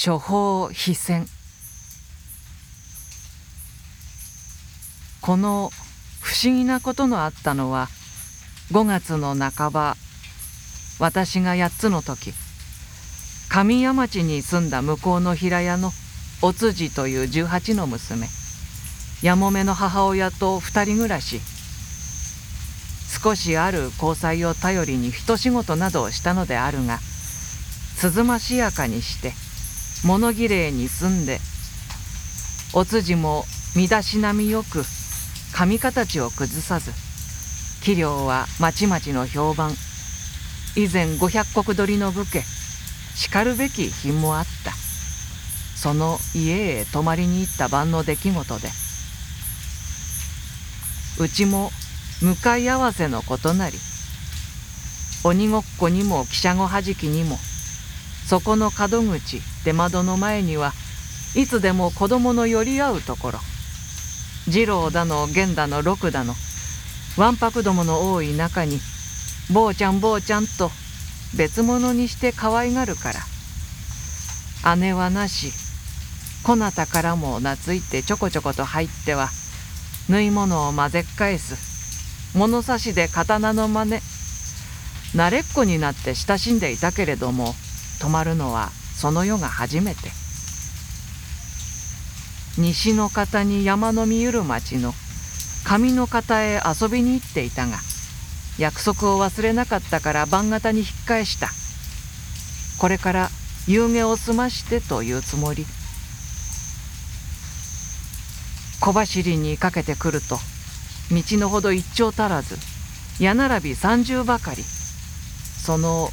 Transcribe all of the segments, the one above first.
処方非戦。この不思議なことのあったのは5月の半ば私が8つの時神谷町に住んだ向こうの平屋のおつじという18の娘やもめの母親と2人暮らし少しある交際を頼りに一仕事などをしたのであるが涼ましやかにして物綺麗に住んでおつじも身だしなみよく髪形を崩さず器量はまちまちの評判。以前500石取りの武家しかるべき品もあった。その家へ泊まりに行った晩の出来事でうちも向かい合わせのことなり鬼ごっこにも汽車ごはじきにもそこの門口出窓の前にはいつでも子供の寄り合うところ。次郎だの源だの六だのわんぱくどもの多い中に坊ちゃん坊ちゃんと別物にして可愛がるから。姉はなしこなたからも懐いてちょこちょこと入っては縫い物を混ぜっ返す。物差しで刀の真似。慣れっこになって親しんでいたけれども泊まるのはその世が初めて。西の方に山の見ゆる町の上の方へ遊びに行っていたが約束を忘れなかったから晩型に引っ返した。これから夕げを済ましてというつもり。小走りにかけてくると道のほど一丁足らず矢並び三重ばかり。その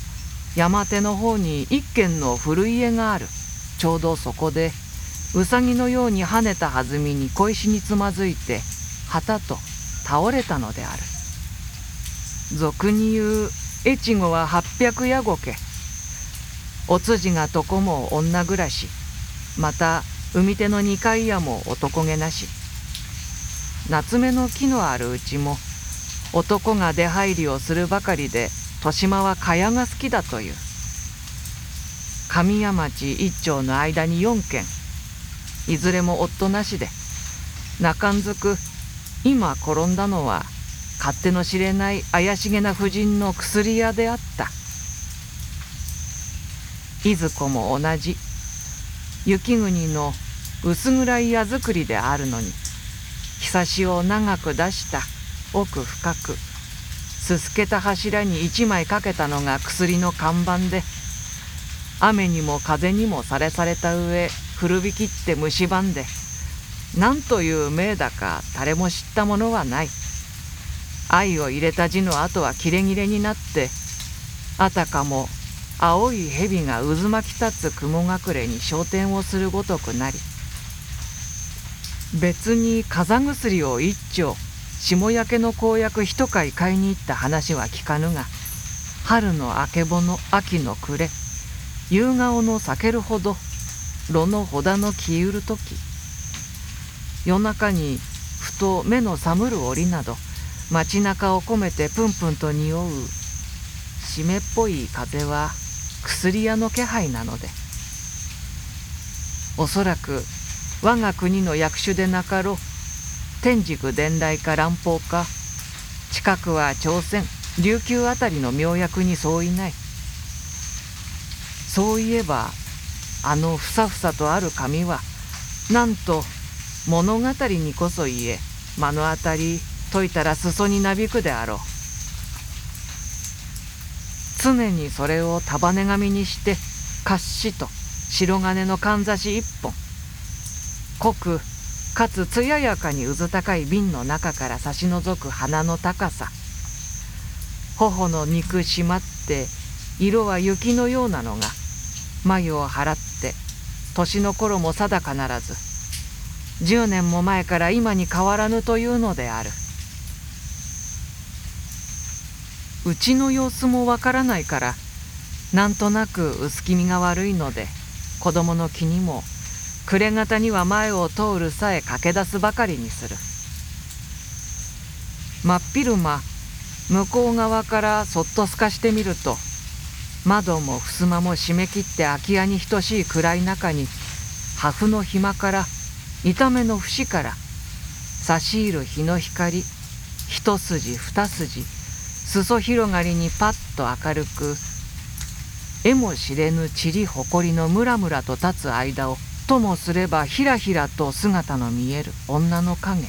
山手の方に一軒の古家がある。ちょうどそこでうさぎのように跳ねた弾みに小石につまずいて旗と倒れたのである。俗に言う越後は八百夜ごけおつじが床も女暮らし。また海手の二階屋も男気なし。夏目の木のあるうちも男が出入りをするばかりで豊島は蚊帳が好きだという。神谷町一町の間に4軒。いずれも夫なしで。中んずく今転んだのは勝手の知れない怪しげな婦人の薬屋であった。いずこも同じ雪国の薄暗い矢作りであるのにひさしを長く出した奥深く。すすけた柱に一枚かけたのが薬の看板で雨にも風にもされされた上古びきって蝕んで何という命だか誰も知ったものはない。愛を入れた字の後は切れ切れになってあたかも青い蛇が渦巻き立つ雲隠れに昇天をするごとくなり別に風邪薬を一丁霜焼けの公約一貝買いに行った話は聞かぬが春のあけぼの秋の暮れ夕顔の避けるほど炉のほだの消ゆる時夜中にふと目の覚る折など街中を込めてプンプンと匂う湿っぽい風は薬屋の気配なのでおそらく我が国の役所でなかろう天竺伝来か乱暴か。近くは朝鮮琉球あたりの妙薬に相違ない。そういえばあのふさふさとある紙はなんと物語にこそ言え目の当たり解いたら裾になびくであろう。常にそれを束ね紙にしてかっしと白金のかんざし一本。濃くかつ艶やかにうず高い瓶の中から差し覗く鼻の高さ。頬の肉締まって色は雪のようなのが。眉を払って年の頃も定かならず。10年も前から今に変わらぬというのである。うちの様子もわからないからなんとなく薄気味が悪いので子供の気にも暮れ方には前を通るさえ駆け出すばかりにする。真っ昼間向こう側からそっと透かしてみると窓も襖も閉め切って空き家に等しい暗い中に破風の暇から痛めの節から差し入る日の光一筋二筋裾広がりにパッと明るく絵も知れぬ塵誇りのムラムラと立つ間をともすればひらひらと姿の見える女の影。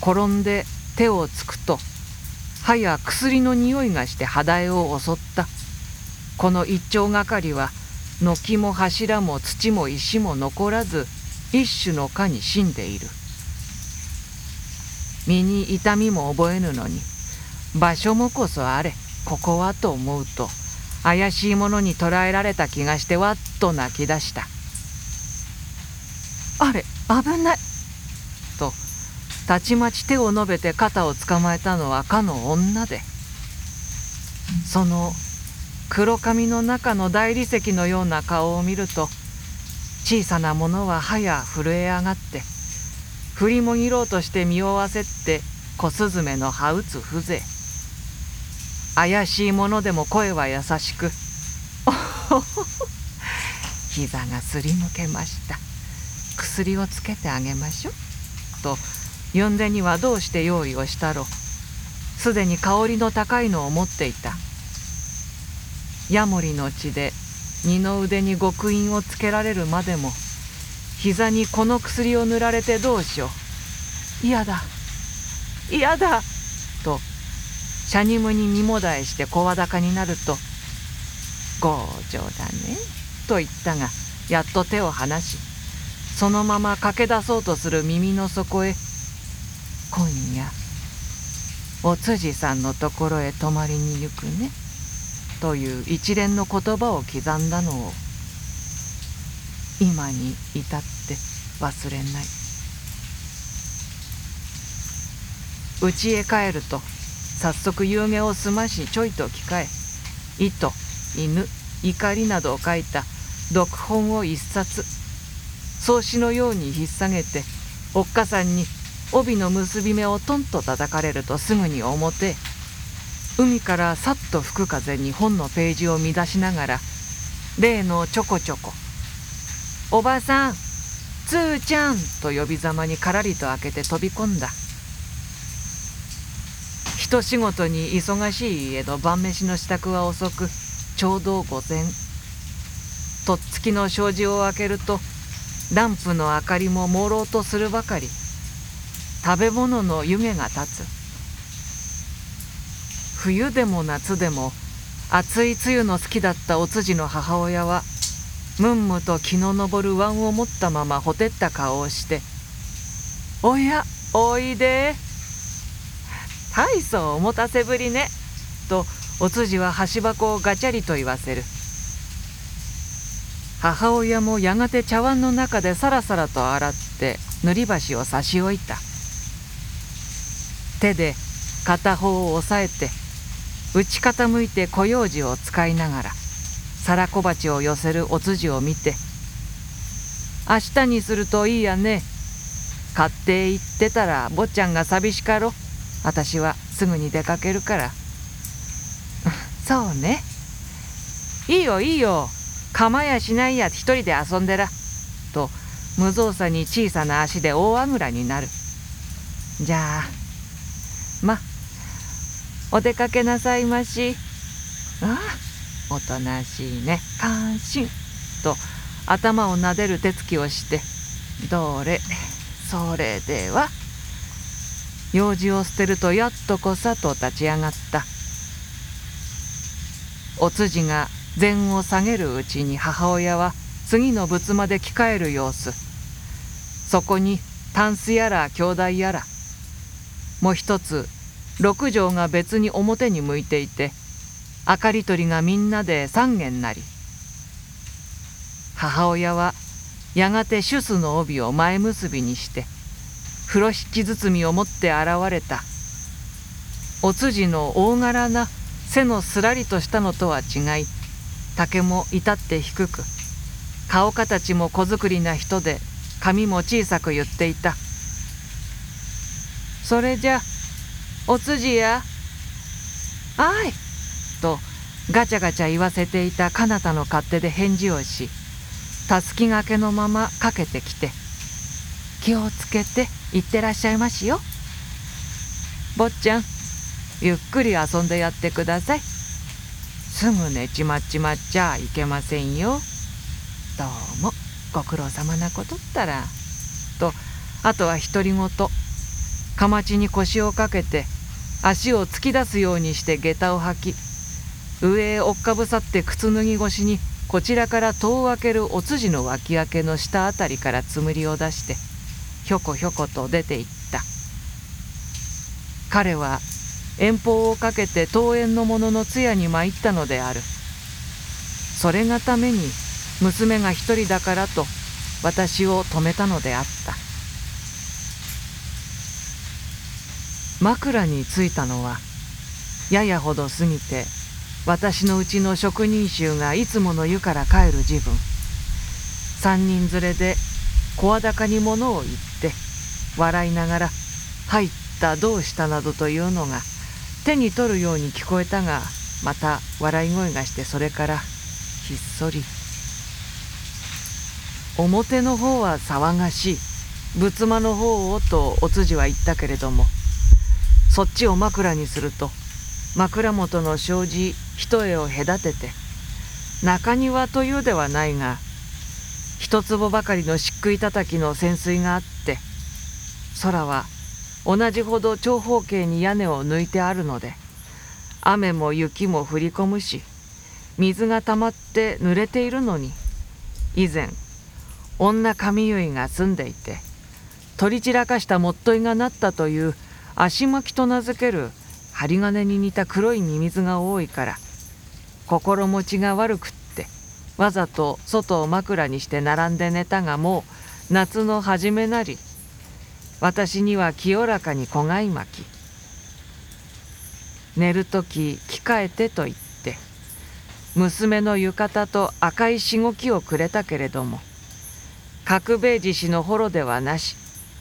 転んで手をつくと歯や薬の匂いがして肌絵を襲った。この一丁がかりは軒も柱も土も石も残らず一種の蚊に死んでいる。身に痛みも覚えぬのに場所もこそあれここはと思うと怪しいものに捕らえられた気がしてわっと泣き出した。あれ危ない。とたちまち手を伸べて肩を捕まえたのはかの女で。その黒髪の中の大理石のような顔を見ると小さなものは歯や震え上がって振りもぎろうとして身を焦って小スズメの葉打つ風情怪しいものでも声は優しく。膝がすりむけました。薬をつけてあげましょう。と呼んでにはどうして用意をしたろすでに香りの高いのを持っていた。ヤモリの血で二の腕に極印をつけられるまでも膝にこの薬を塗られてどうしよう。嫌だ。嫌だ。シャニムに身もだえして声高になると「強情だね」と言ったがやっと手を離しそのまま駆け出そうとする耳の底へ「今夜お辻さんのところへ泊まりに行くね」という一連の言葉を刻んだのを今に至って忘れない。家へ帰ると早速夕げを済ましちょいと着替え糸犬怒りなどを書いた読本を一冊草子のように引っ提げておっかさんに帯の結び目をトンと叩かれるとすぐに表海からさっと吹く風に本のページを乱しながら例のちょこちょこ「おばさんつーちゃん」と呼びざまにからりと開けて飛び込んだ。一仕事に忙しい家の晩飯の支度は遅くちょうど午前とっつきの障子を開けるとランプの明かりも朦朧とするばかり食べ物の湯気が立つ冬でも夏でも暑い梅雨の好きだったお辻の母親はムンムと気の昇る椀を持ったままほてった顔をして「おやおいで」大層おもたせぶりね」とお辻は箸箱をガチャリと言わせる。母親もやがて茶碗の中でさらさらと洗って塗り箸を差し置いた。手で片方を押さえて内傾いて小用事を使いながら皿小鉢を寄せるお辻を見て「明日にするといいやね。買って行ってたら坊ちゃんが寂しかろ」私はすぐに出かけるから。そうね。いいよいいよ。構やしないや一人で遊んでら。と無造作に小さな足で大あぐらになる。じゃあまお出かけなさいまし。ああおとなしいね。感心。と頭をなでる手つきをして。どれそれでは。用事を捨てるとやっとこさと立ち上がった。お辻が膳を下げるうちに母親は次の仏間で着替える様子。そこにタンスやら兄弟やらもう一つ六畳が別に表に向いていて明かり取りがみんなで三軒なり。母親はやがて主須の帯を前結びにして風呂敷包みを持って現れた。お辻の大柄な背のすらりとしたのとは違い竹も至って低く顔形も小作りな人で髪も小さく言っていた。それじゃお辻やあい！とガチャガチャ言わせていた彼方の勝手で返事をしたすきがけのままかけてきて「気をつけて行ってらっしゃいましよ」「坊ちゃんゆっくり遊んでやってください」「すぐ寝ちまっちまっちゃいけませんよ」「どうもご苦労様なことったら」とあとは独り言。かまちに腰をかけて足を突き出すようにして下駄を履き上へ追っかぶさって靴脱ぎ越しにこちらから戸を開けるお辻の脇開けの下あたりからつむりを出してひょこひょこと出て行った。彼は遠方をかけて桃園の者の通夜に参ったのである。それがために娘が一人だからと私を止めたのであった。枕に着いたのはややほど過ぎて私のうちの職人衆がいつもの湯から帰る自分。三人連れで声高に物を言って笑いながら「入ったどうした」などというのが手に取るように聞こえたがまた笑い声がしてそれからひっそり。表の方は騒がしい。仏間の方をとお辻は言ったけれどもそっちを枕にすると枕元の障子一重を隔てて中庭というではないが一坪ばかりの漆喰たたきの潜水があって空は同じほど長方形に屋根を抜いてあるので雨も雪も降り込むし水がたまって濡れているのに以前女髪結いが住んでいて取り散らかしたもっといがなったという足巻きと名付ける針金に似た黒いミミズが多いから心持ちが悪くってわざと外を枕にして並んで寝たがもう夏の初めなり私には清らかに子がい巻き。寝る時着替えてと言って娘の浴衣と赤いしごきをくれたけれども角兵衛獅子の幌ではなし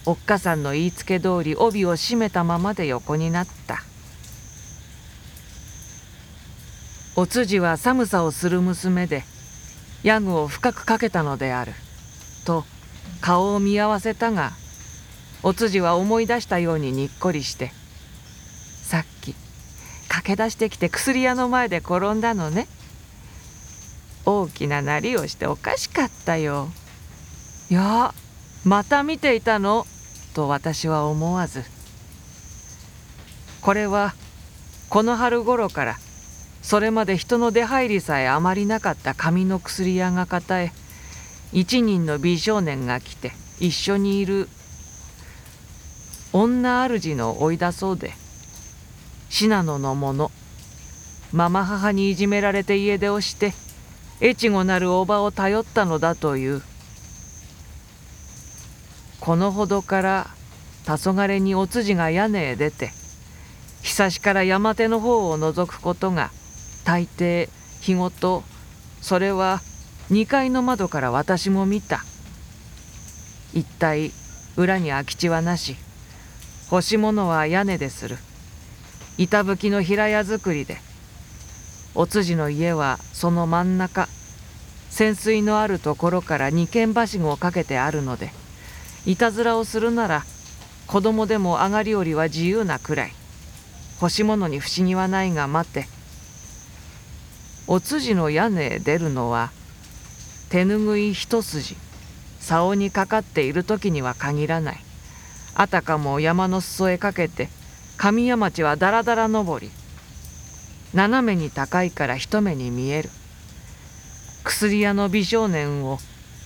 おっかさんの言いつけ通り帯を締めたままで横になった。お辻は寒さをする娘でヤグを深くかけたのであると顔を見合わせたがお辻は思い出したようににっこりして「さっき駆け出してきて薬屋の前で転んだのね。大きななりをしておかしかったよ」いやまた見ていたの？と私は思わず。これはこの春頃からそれまで人の出入りさえあまりなかった紙の薬屋が方へ一人の美少年が来て一緒にいる女主の追い出そうで信濃の者ママ母にいじめられて家出をして越後なるおばを頼ったのだという。このほどから黄昏にお辻が屋根へ出て久しから山手の方を覗くことが大抵日ごとそれは2階の窓から私も見た。一体裏に空き地はなし。干し物は屋根でする。板吹きの平屋造りでお辻の家はその真ん中潜水のあるところから二軒はしをかけてあるのでいたずらをするなら子供でも上がり下りは自由なくらい。干し物に不思議はないが待て。お辻の屋根へ出るのは手ぬぐい一筋竿にかかっている時には限らない。あたかも山の裾へかけて神谷町はだらだら登り斜めに高いから一目に見える。薬屋の美少年を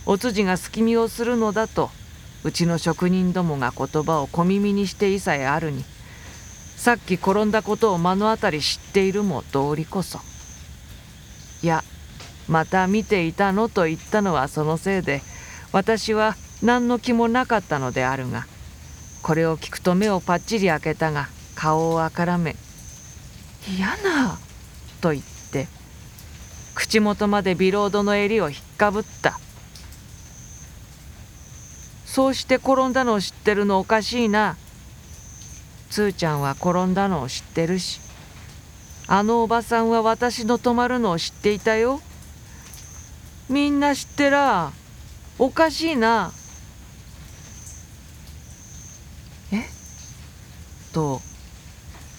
お辻が隙見をするのだとうちの職人どもが言葉を小耳にしていさえあるにさっき転んだことを目の当たり知っているも道理こそ。いやまた見ていたのと言ったのはそのせいで私は何の気もなかったのであるがこれを聞くと目をパッチリ開けたが顔をあからめ「嫌な」と言って口元までビロードの襟を引っかぶったそうして転んだのを知ってるのおかしいな。つーちゃんは転んだのを知ってるし。あのおばさんは私の泊まるのを知っていたよみんな知ってらおかしいなと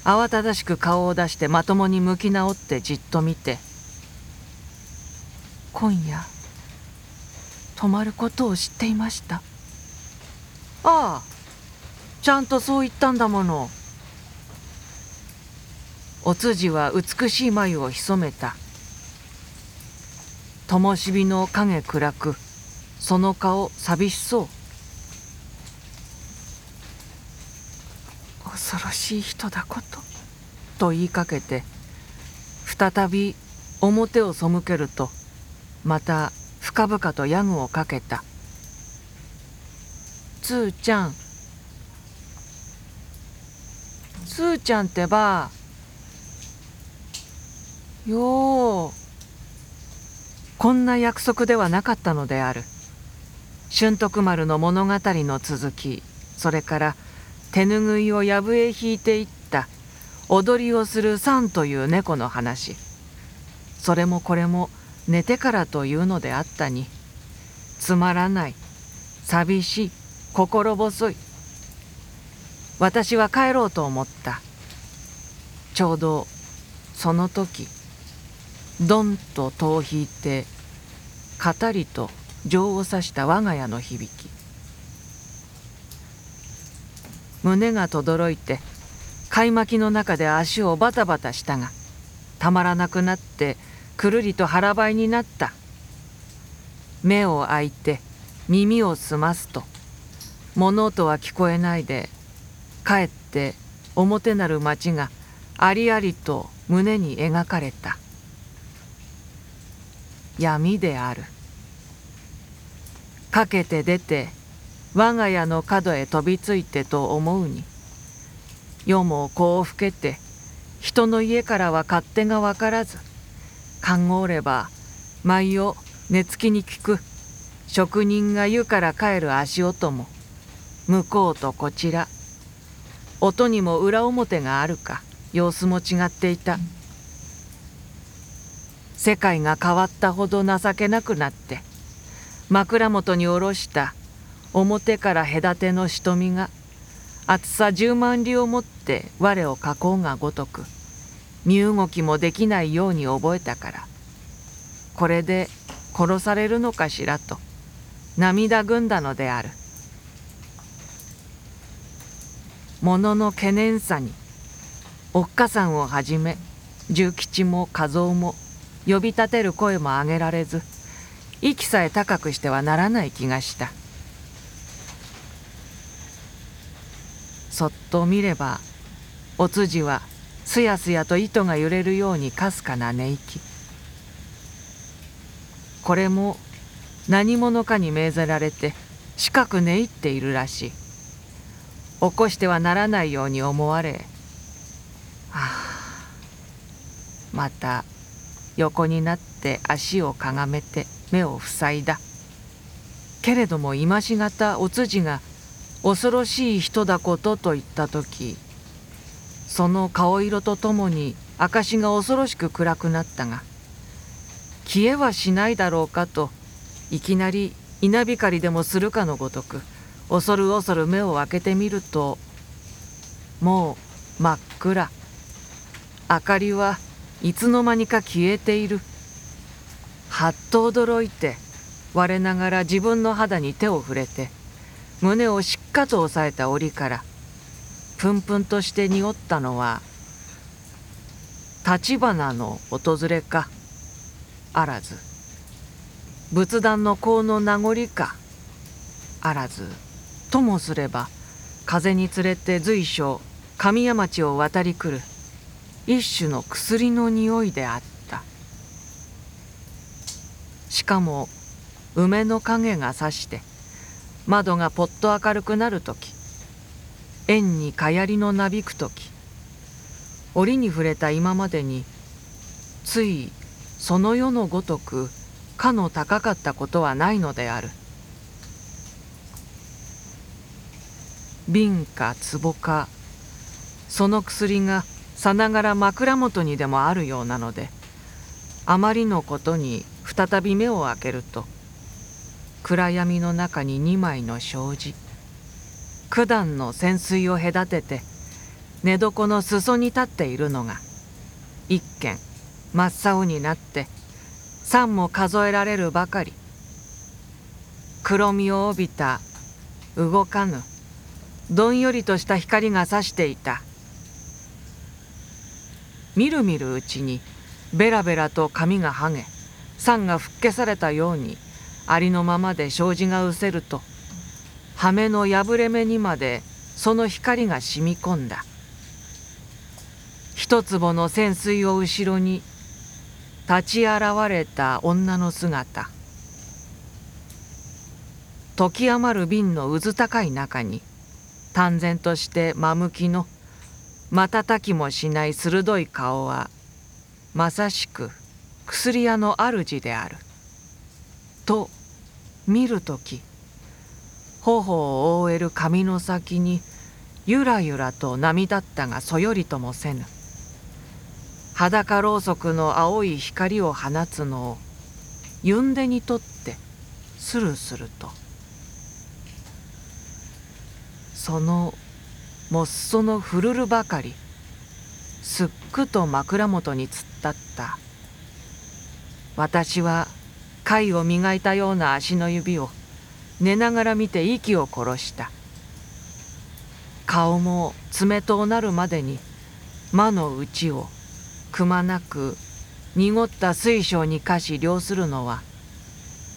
慌ただしく顔を出してまともに向き直ってじっと見て今夜泊まることを知っていました。ああちゃんとそう言ったんだもの。おつじは美しい眉を潜めた。灯火の影暗くその顔寂しそう。恐ろしい人だこと。と言いかけて再び表を背けるとまた深々とヤグをかけた「つーちゃん。つーちゃんってばようこんな約束ではなかったのである。俊徳丸の物語の続きそれから手ぬぐいをやぶへ引いていった。踊りをするサンという猫の話。それもこれも寝てからというのであったに。つまらない。寂しい。心細い。私は帰ろうと思った。ちょうどその時どんと戸を引いて語りと情を刺した我が家の響き。胸がとどろいて買い巻きの中で足をバタバタしたがたまらなくなってくるりと腹ばいになった。目を開いて耳を澄ますと物音は聞こえないでかえって表なる町がありありと胸に描かれた。闇である。かけて出て我が家の角へ飛びついてと思うに夜もこうふけて人の家からは勝手が分からず考おれば毎夜寝つきに聞く職人が湯から帰る足音も向こうとこちら音にも裏表があるか様子も違っていた。世界が変わったほど情けなくなって枕元に下ろした表から隔ての瞳が厚さ十万里をもって我を囲うがごとく身動きもできないように覚えたから。これで殺されるのかしらと涙ぐんだのである。物のの懸念さにおっかさんをはじめ重吉も和夫も呼び立てる声も上げられず息さえ高くしてはならない気がした。そっと見ればおつじはすやすやと糸が揺れるようにかすかな寝息これも何者かに命ぜられて近く寝入っているらしい。起こしてはならないように思われああまた横になって足をかがめて目を塞いだ。けれども今しがたおつじが恐ろしい人だことと言った時その顔色とともに証が恐ろしく暗くなったが消えはしないだろうかといきなり稲光でもするかのごとく恐る恐る目を開けてみるともう真っ暗。明かりはいつの間にか消えている。はっと驚いて我ながら自分の肌に手を触れて胸をしっかと押さえた折からプンプンとして濁ったのは立花の訪れかあらず。仏壇の香の名残かあらず。ともすれば風に連れて随所神谷町を渡り来る一種の薬の匂いであった。しかも梅の影がさして窓がぽっと明るくなる時円にかやりのなびく時折に触れた今までについその世のごとくかの高かったことはないのである。瓶か壺かその薬がさながら枕元にでもあるようなのであまりのことに再び目を開けると暗闇の中に2枚の障子。九段の潜水を隔てて寝床の裾に立っているのが一軒真っ青になって三も数えられるばかり。黒みを帯びた動かぬどんよりとした光が差していた。みるみるうちにベラベラと髪がはげ酸が吹っ消されたようにありのままで障子が失せると羽目の破れ目にまでその光が染み込んだ。一坪の潜水を後ろに立ち現れた女の姿。溶き余る瓶の渦高い中に淡然として真向きの瞬きもしない鋭い顔はまさしく薬屋の主である。と見る時。頬を覆える髪の先にゆらゆらと波立ったがそよりともせぬ。裸ろうそくの青い光を放つのをゆんでにとってスルスルと。そのもっそのふるるばかりすっくと枕元に突っ立った。私は貝を磨いたような足の指を寝ながら見て息を殺した。顔も冷となるまでに魔の内をくまなく濁った水晶に課し漁するのは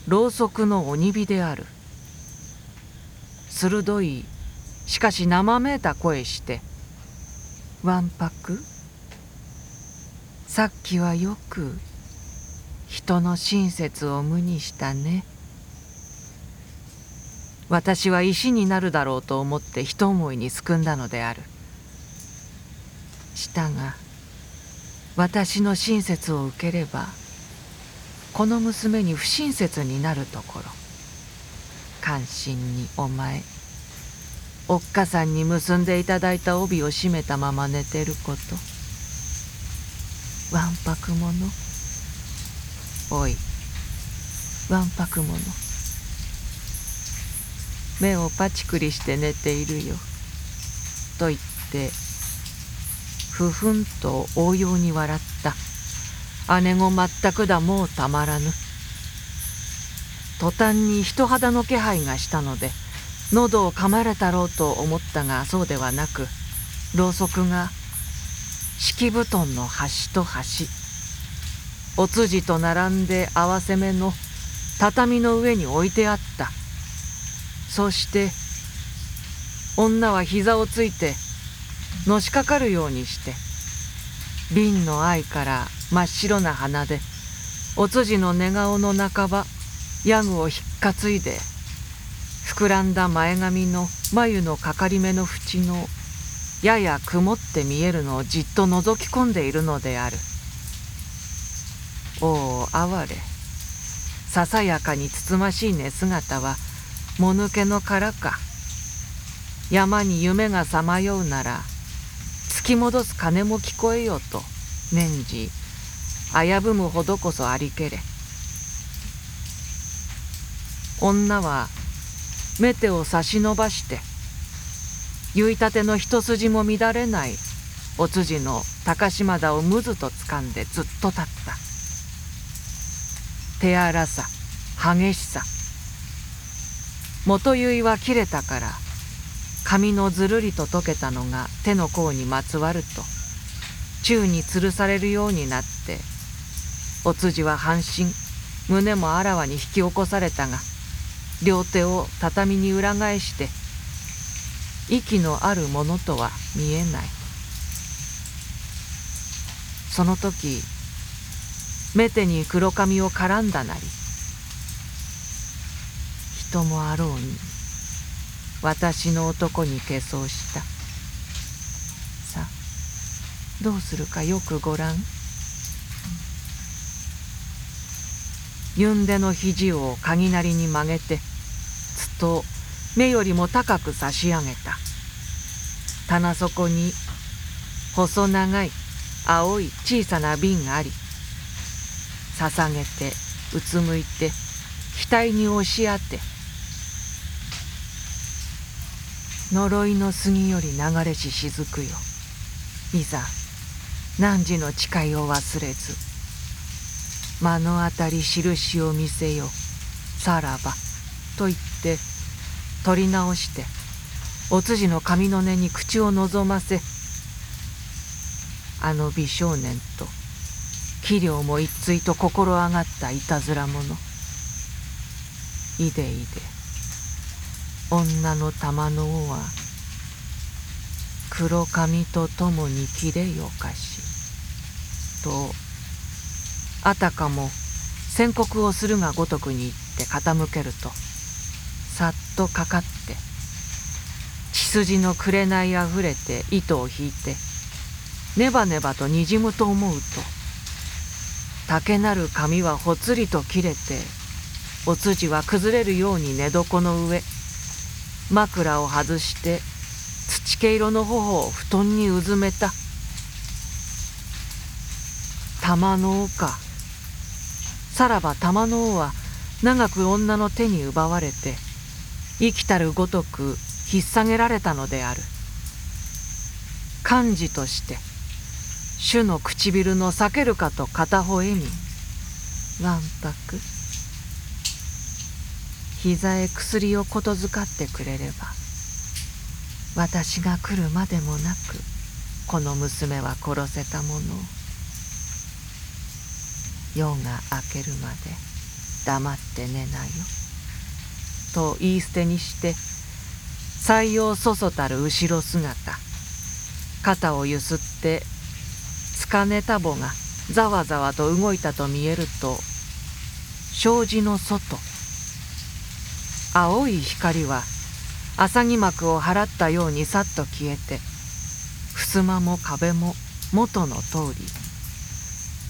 ろうそくの鬼火である。鋭いしかし生めいた声して「わんぱく？さっきはよく人の親切を無にしたね」私は石になるだろうと思って一思いにすくんだのである。したが私の親切を受ければこの娘に不親切になるところ関心にお前おっかさんに結んでいただいた帯を締めたまま寝てることわんぱく者おい。わんぱく者目をパチクリして寝ているよ」と言ってふふんと応用に笑った。姉子全くだもうたまらぬ。途端に人肌の気配がしたので喉を噛まれたろうと思ったがそうではなくろうそくが敷布団の端と端。おつじと並んで合わせ目の畳の上に置いてあったそして女は膝をついてのしかかるようにして瓶の愛から真っ白な鼻でおつじの寝顔の半ばヤグをひっかついで膨らんだ前髪の眉のかかり目の縁のやや曇って見えるのをじっと覗き込んでいるのである。おお哀れ。ささやかにつつましい寝姿はもぬけの殻か。山に夢がさまようなら突き戻す鐘も聞こえよと年次危ぶむほどこそありけれ。女は目手を差し伸ばして結いたての一筋も乱れないおつじの高島田をむずと掴んでずっと立った。手荒さ激しさ。元結は切れたから髪のずるりと溶けたのが手の甲にまつわると宙に吊るされるようになっておつじは半身胸もあらわに引き起こされたが両手を畳に裏返して息のあるものとは見えない。その時目手に黒髪を絡んだなり人もあろうに私の男に化粧した。さあどうするかよくごらんゆんでの肘をかぎなりに曲げてつと目よりも高く差し上げた。棚底に細長い青い小さな瓶があり捧げてうつむいて額に押し当て呪いの杉より流れし雫よ。いざ汝の誓いを忘れず目の当たり印を見せよさらばと言って取り直してお辻の髪の根に口を望ませあの美少年と器量も一対と心上がったいたずら者。いでいで女の玉の尾は黒髪とともに切れよかしとあたかも宣告をするがごとくに言って傾けるとさっとかかって血筋の紅あふれて糸を引いてねばねばとにじむと思うと竹なる髪はほつりと切れてお辻は崩れるように寝床の上枕を外して土毛色の頬を布団にうずめた。玉の尾か。さらば玉の尾は長く女の手に奪われて生きたるごとく引っ提げられたのである。幹事として主の唇の裂けるかと片方へにわんぱく。膝へ薬をことづかってくれれば私が来るまでもなくこの娘は殺せたものを。夜が明けるまで黙って寝なよ。と言い捨てにして採用そそたる後ろ姿。肩をゆすって束ねたぼがざわざわと動いたと見えると障子の外。青い光は浅木幕を払ったようにさっと消えて襖も壁も元の通り。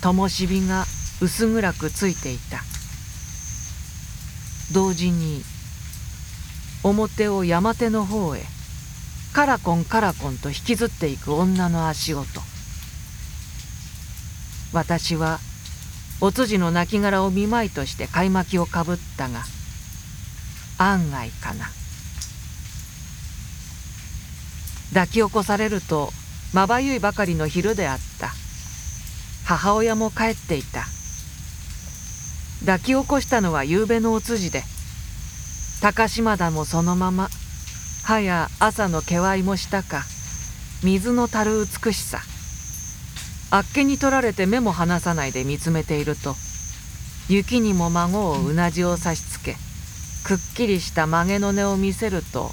灯火が薄暗くついていた。同時に表を山手の方へカラコンカラコンと引きずっていく女の足音。私はお辻の亡骸を見舞いとして買い巻きをかぶったが案外かな。抱き起こされるとまばゆいばかりの昼であった。母親も帰っていた。抱き起こしたのは夕べのお辻で高島田もそのまま葉や朝の毛合いもしたか水のたる美しさ。あっけに取られて目も離さないで見つめていると。雪にも孫をうなじを差しつけくっきりした曲げの根を見せると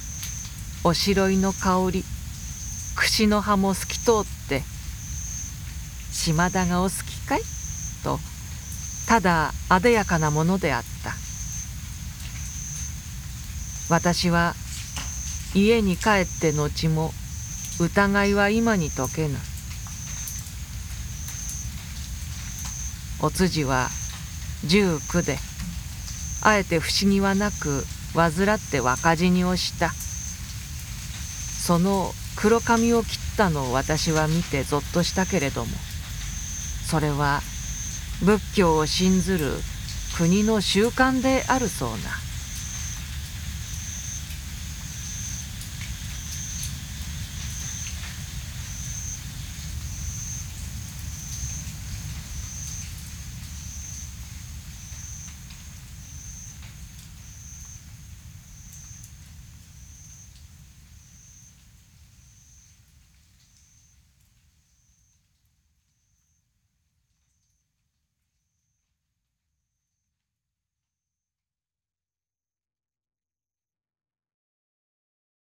おしろいの香り串の葉も透き通って「島田がお好きかい?」とただあでやかなものであった。私は家に帰って後も疑いは今に解けぬ。お辻は19であえて不思議はなく患って若死にをしたその黒髪を切ったのを私は見てぞっとしたけれどもそれは仏教を信ずる国の習慣であるそうな。